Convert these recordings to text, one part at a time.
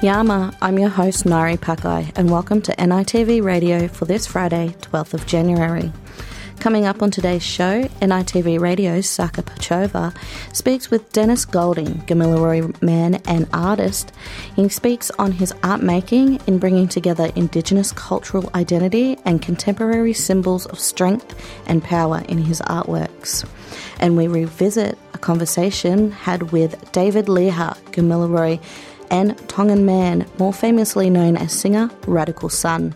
Yama, I'm your host Nari Pakai, and welcome to NITV Radio for this Friday, 12th of January. Coming up on today's show, NITV Radio's Saka Pachova speaks with Dennis Golding, Gamilaroi man and artist. He speaks on his art making in bringing together Indigenous cultural identity and contemporary symbols of strength and power in his artworks. And we revisit a conversation had with David Leha, Gamilaroi and Tongan man, more famously known as singer Radical Son.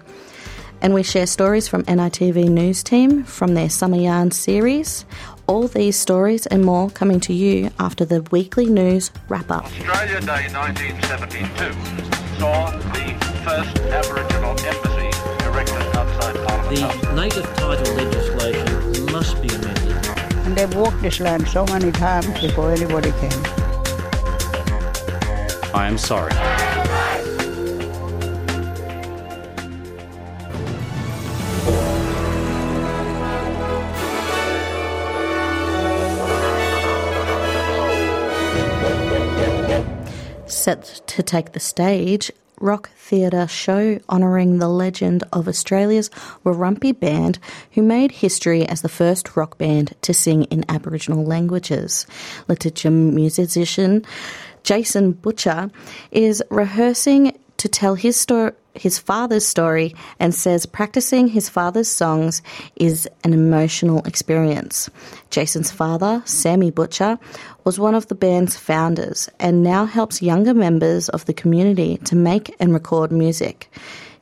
And we share stories from NITV News Team from their Summer Yarn series. All these stories and more coming to you after the weekly news wrap up. Australia Day 1972 saw the first Aboriginal embassy erected outside Parliament House. The native title legislation must be amended. And they've walked this land so many times before anybody came. I am sorry. Set to take the stage, rock theatre show honouring the legend of Australia's Warumpi Band, who made history as the first rock band to sing in Aboriginal languages. Luritja musician Jason Butcher is rehearsing to tell his story his father's story and says practicing his father's songs is an emotional experience. Jason's father, Sammy Butcher, was one of the band's founders and now helps younger members of the community to make and record music.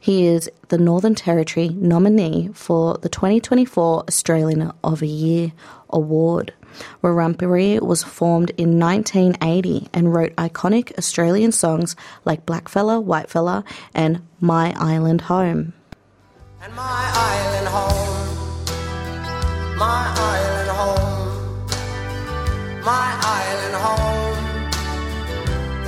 He is the Northern Territory nominee for the 2024 Australian of a Year award. Warumpi was formed in 1980 and wrote iconic Australian songs like Blackfella, Whitefella, and My Island Home. And my island home, my island home, my island home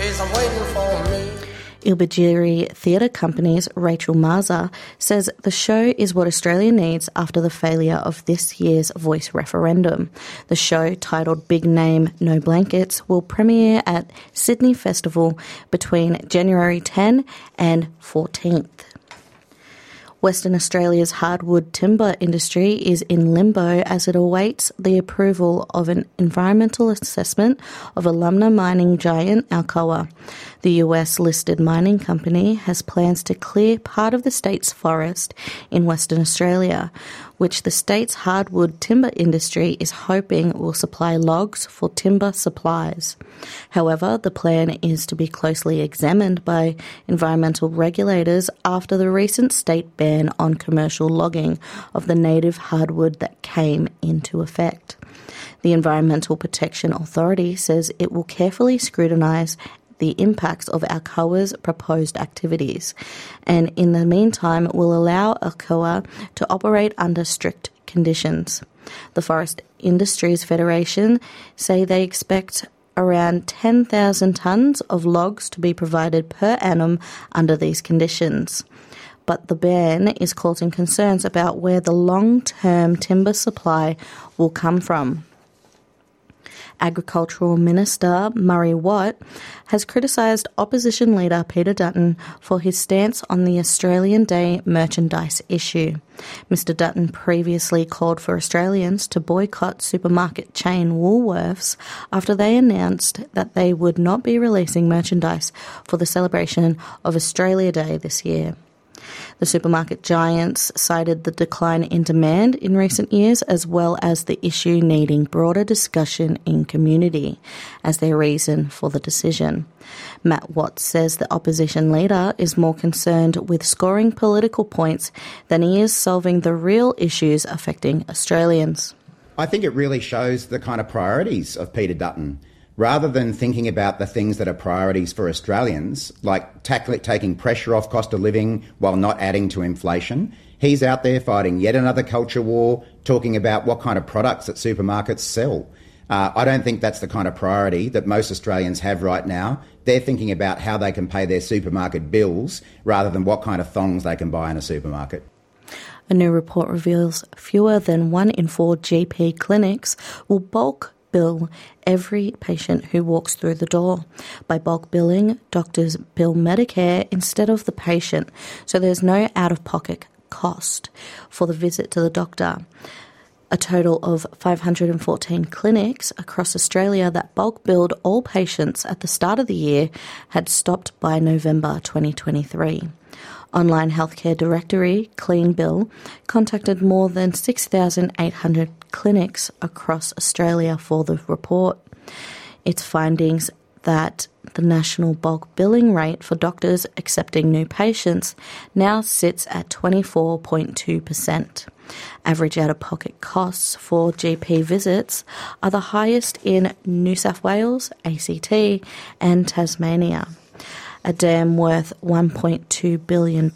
is waiting for me. Ilbijerri Theatre Company's Rachel Maza says the show is what Australia needs after the failure of this year's voice referendum. The show, titled Big Name No Blankets, will premiere at Sydney Festival between January 10 and 14th. Western Australia's hardwood timber industry is in limbo as it awaits the approval of an environmental assessment of alumina mining giant Alcoa. The US listed mining company has plans to clear part of the state's forest in Western Australia, which the state's hardwood timber industry is hoping will supply logs for timber supplies. However, the plan is to be closely examined by environmental regulators after the recent state ban on commercial logging of the native hardwood that came into effect. The Environmental Protection Authority says it will carefully scrutinise the impacts of Alcoa's proposed activities, and in the meantime will allow Alcoa to operate under strict conditions. The Forest Industries Federation say they expect around 10,000 tonnes of logs to be provided per annum under these conditions. But the ban is causing concerns about where the long term timber supply will come from. Agricultural Minister Murray Watt has criticised opposition leader Peter Dutton for his stance on the Australian Day merchandise issue. Mr Dutton previously called for Australians to boycott supermarket chain Woolworths after they announced that they would not be releasing merchandise for the celebration of Australia Day this year. The supermarket giants cited the decline in demand in recent years as well as the issue needing broader discussion in community as their reason for the decision. Matt Watts says the opposition leader is more concerned with scoring political points than he is solving the real issues affecting Australians. I think it really shows the kind of priorities of Peter Dutton rather than thinking about the things that are priorities for Australians, like tackle, taking pressure off cost of living while not adding to inflation, he's out there fighting yet another culture war, talking about what kind of products that supermarkets sell. Uh, I don't think that's the kind of priority that most Australians have right now. They're thinking about how they can pay their supermarket bills rather than what kind of thongs they can buy in a supermarket. A new report reveals fewer than one in four GP clinics will bulk bill every patient who walks through the door. By bulk billing, doctors bill Medicare instead of the patient, so there's no out of pocket cost for the visit to the doctor. A total of 514 clinics across Australia that bulk billed all patients at the start of the year had stopped by November 2023. Online healthcare directory CleanBill contacted more than 6,800 clinics across Australia for the report. Its findings that the national bulk billing rate for doctors accepting new patients now sits at 24.2%. Average out of pocket costs for GP visits are the highest in New South Wales, ACT, and Tasmania. A dam worth $1.2 billion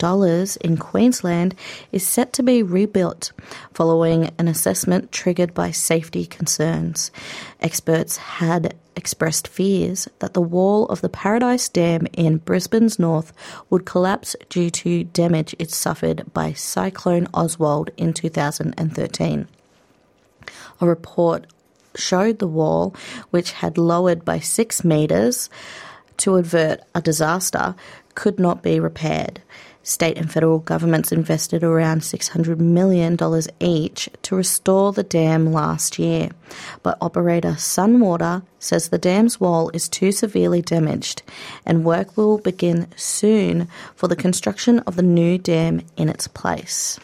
in Queensland is set to be rebuilt following an assessment triggered by safety concerns. Experts had expressed fears that the wall of the Paradise Dam in Brisbane's north would collapse due to damage it suffered by Cyclone Oswald in 2013. A report showed the wall, which had lowered by six metres to avert a disaster, could not be repaired. State and federal governments invested around $600 million each to restore the dam last year, but operator Sunwater says the dam's wall is too severely damaged and work will begin soon for the construction of the new dam in its place.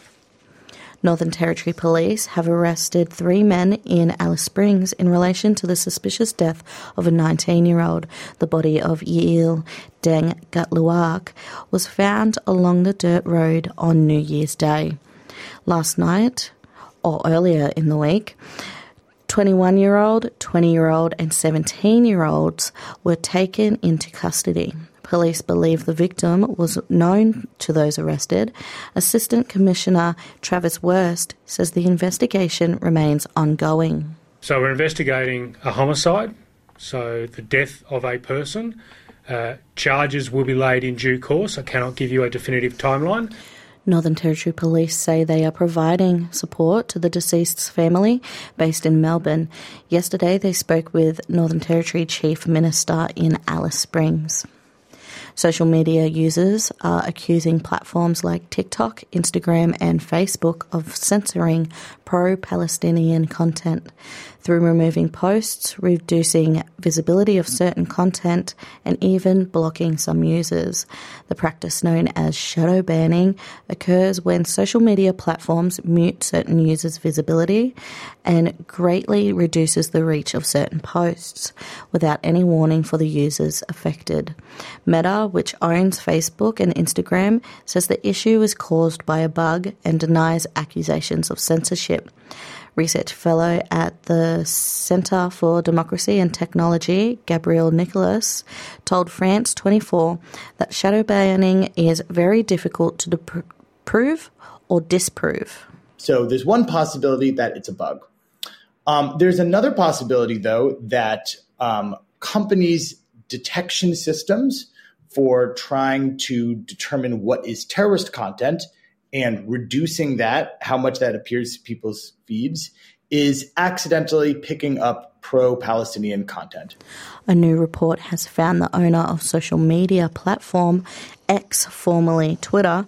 Northern Territory Police have arrested three men in Alice Springs in relation to the suspicious death of a 19 year old. The body of Yeel Deng Gatluak was found along the dirt road on New Year's Day. Last night, or earlier in the week, 21 year old, 20 year old, and 17 year olds were taken into custody. Police believe the victim was known to those arrested. Assistant Commissioner Travis Wurst says the investigation remains ongoing. So we're investigating a homicide, so the death of a person. Uh, charges will be laid in due course. I cannot give you a definitive timeline. Northern Territory Police say they are providing support to the deceased's family based in Melbourne. Yesterday, they spoke with Northern Territory Chief Minister in Alice Springs. Social media users are accusing platforms like TikTok, Instagram, and Facebook of censoring pro Palestinian content. Through removing posts, reducing visibility of certain content, and even blocking some users. The practice known as shadow banning occurs when social media platforms mute certain users' visibility and greatly reduces the reach of certain posts without any warning for the users affected. Meta, which owns Facebook and Instagram, says the issue is caused by a bug and denies accusations of censorship research fellow at the Centre for Democracy and Technology, Gabriel Nicholas, told France 24 that shadow banning is very difficult to prove or disprove. So there's one possibility that it's a bug. Um, there's another possibility, though, that um, companies' detection systems for trying to determine what is terrorist content and reducing that, how much that appears to people's feeds, is accidentally picking up pro Palestinian content. A new report has found the owner of social media platform X, formerly Twitter,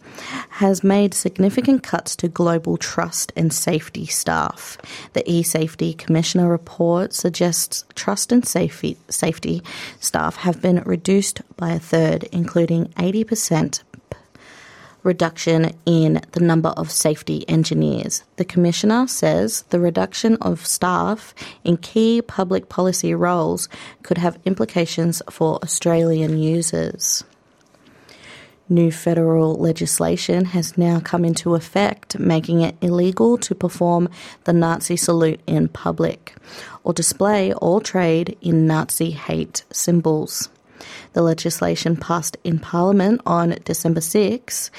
has made significant cuts to global trust and safety staff. The e-safety commissioner report suggests trust and safety, safety staff have been reduced by a third, including 80% reduction in the number of safety engineers. The Commissioner says the reduction of staff in key public policy roles could have implications for Australian users. New federal legislation has now come into effect, making it illegal to perform the Nazi salute in public or display or trade in Nazi hate symbols. The legislation passed in Parliament on December 6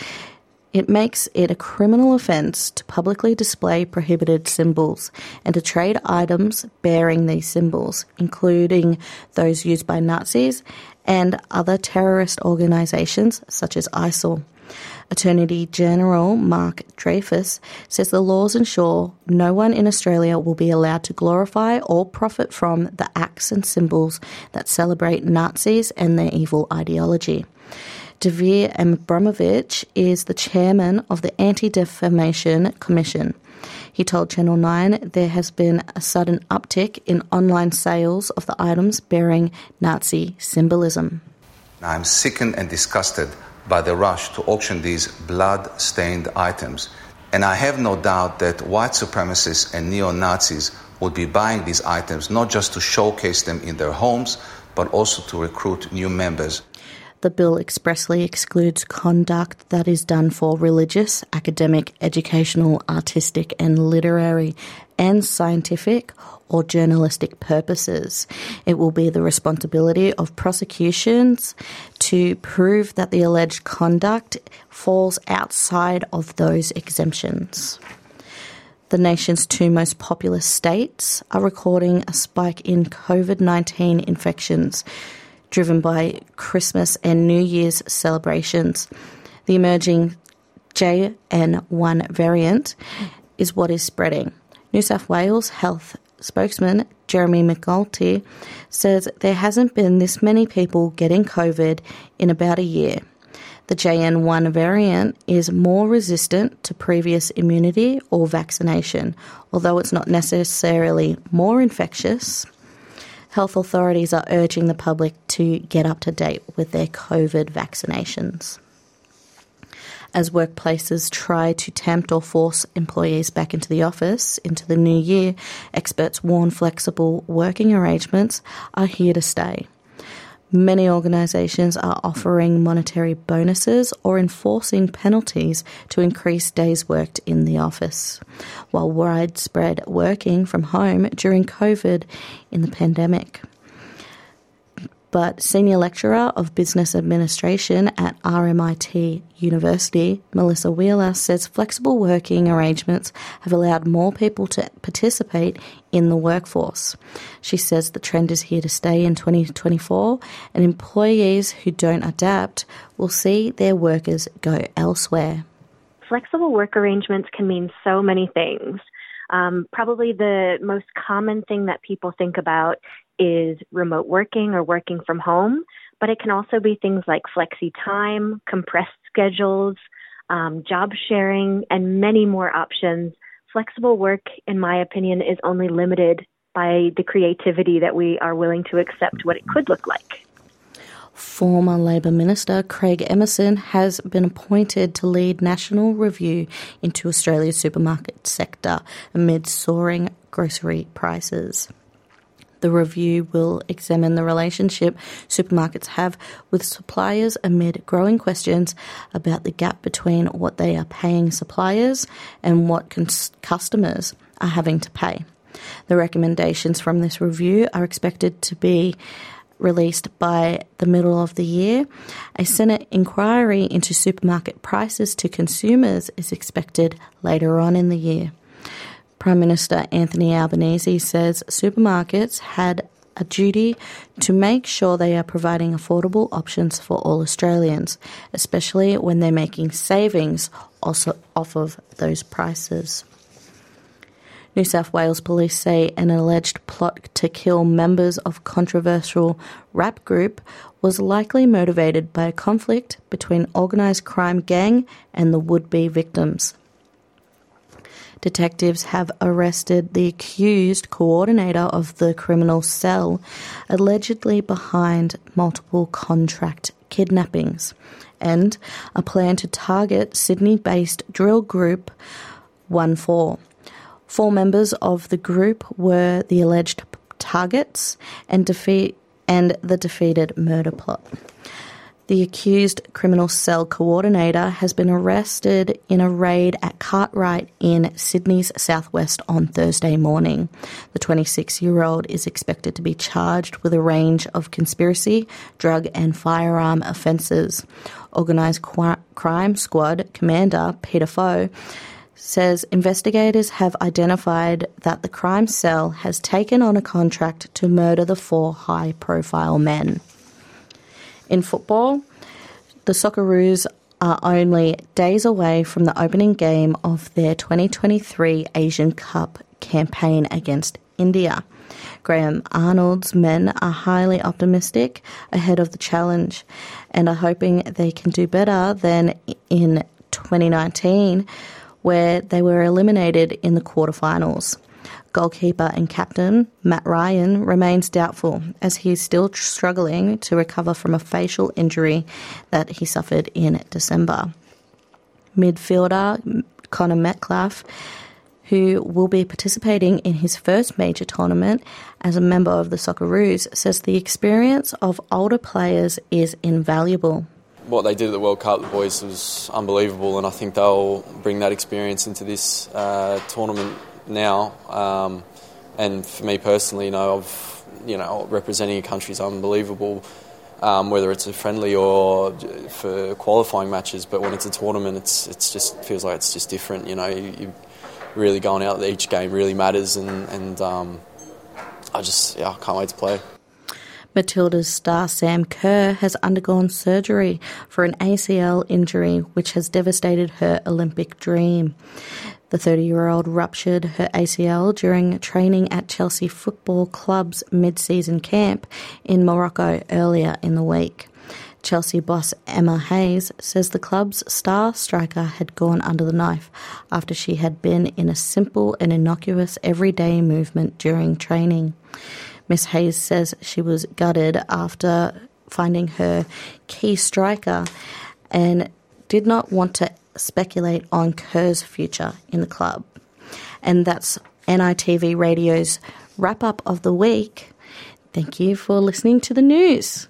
it makes it a criminal offence to publicly display prohibited symbols and to trade items bearing these symbols, including those used by Nazis and other terrorist organisations such as ISIL. Attorney General Mark Dreyfus says the laws ensure no one in Australia will be allowed to glorify or profit from the acts and symbols that celebrate Nazis and their evil ideology. Dvir Abramovich is the chairman of the Anti Defamation Commission. He told Channel 9 there has been a sudden uptick in online sales of the items bearing Nazi symbolism. I'm sickened and disgusted by the rush to auction these blood stained items. And I have no doubt that white supremacists and neo Nazis would be buying these items not just to showcase them in their homes, but also to recruit new members. The bill expressly excludes conduct that is done for religious, academic, educational, artistic, and literary and scientific or journalistic purposes. It will be the responsibility of prosecutions to prove that the alleged conduct falls outside of those exemptions. The nation's two most populous states are recording a spike in COVID 19 infections driven by Christmas and New Year's celebrations. The emerging JN1 variant is what is spreading. New South Wales Health spokesman Jeremy McNulty says there hasn't been this many people getting COVID in about a year. The JN1 variant is more resistant to previous immunity or vaccination, although it's not necessarily more infectious health authorities are urging the public to get up to date with their COVID vaccinations. As workplaces try to tempt or force employees back into the office into the new year, experts warn flexible working arrangements are here to stay. Many organisations are offering monetary bonuses or enforcing penalties to increase days worked in the office, while widespread working from home during COVID in the pandemic but Senior Lecturer of Business Administration at RMIT University, Melissa Wheeler, says flexible working arrangements have allowed more people to participate in the workforce. She says the trend is here to stay in 2024, and employees who don't adapt will see their workers go elsewhere. Flexible work arrangements can mean so many things. Um, probably the most common thing that people think about is remote working or working from home, but it can also be things like flexi time, compressed schedules, um, job sharing, and many more options. Flexible work, in my opinion, is only limited by the creativity that we are willing to accept what it could look like. Former Labor Minister Craig Emerson has been appointed to lead national review into Australia's supermarket sector amid soaring grocery prices. The review will examine the relationship supermarkets have with suppliers amid growing questions about the gap between what they are paying suppliers and what cons- customers are having to pay. The recommendations from this review are expected to be released by the middle of the year. A Senate inquiry into supermarket prices to consumers is expected later on in the year. Prime Minister Anthony Albanese says supermarkets had a duty to make sure they are providing affordable options for all Australians, especially when they're making savings also off of those prices. New South Wales police say an alleged plot to kill members of controversial rap group was likely motivated by a conflict between organised crime gang and the would-be victims. Detectives have arrested the accused coordinator of the criminal cell, allegedly behind multiple contract kidnappings, and a plan to target Sydney based drill group 1 4. Four members of the group were the alleged targets and defeat and the defeated murder plot. The accused criminal cell coordinator has been arrested in a raid at Cartwright in Sydney's southwest on Thursday morning. The 26 year old is expected to be charged with a range of conspiracy, drug, and firearm offences. Organised Crime Squad Commander Peter Faux says investigators have identified that the crime cell has taken on a contract to murder the four high profile men. In football, the Socceroos are only days away from the opening game of their 2023 Asian Cup campaign against India. Graham Arnold's men are highly optimistic ahead of the challenge and are hoping they can do better than in 2019, where they were eliminated in the quarterfinals. Goalkeeper and captain Mat Ryan remains doubtful as he is still struggling to recover from a facial injury that he suffered in December. Midfielder Connor Metcalfe who will be participating in his first major tournament as a member of the Socceroos, says the experience of older players is invaluable. What they did at the World Cup, the boys, was unbelievable, and I think they'll bring that experience into this uh, tournament now. Um, and for me personally, you know, you know, representing a country is unbelievable. Um, whether it's a friendly or for qualifying matches, but when it's a tournament, it's it's just feels like it's just different. You know, you, you really going out each game really matters, and, and um, I just yeah, I can't wait to play. Matilda's star Sam Kerr has undergone surgery for an ACL injury which has devastated her Olympic dream. The 30 year old ruptured her ACL during training at Chelsea Football Club's mid season camp in Morocco earlier in the week. Chelsea boss Emma Hayes says the club's star striker had gone under the knife after she had been in a simple and innocuous everyday movement during training. Miss Hayes says she was gutted after finding her key striker and did not want to speculate on Kerr's future in the club. And that's NITV Radio's wrap up of the week. Thank you for listening to the news.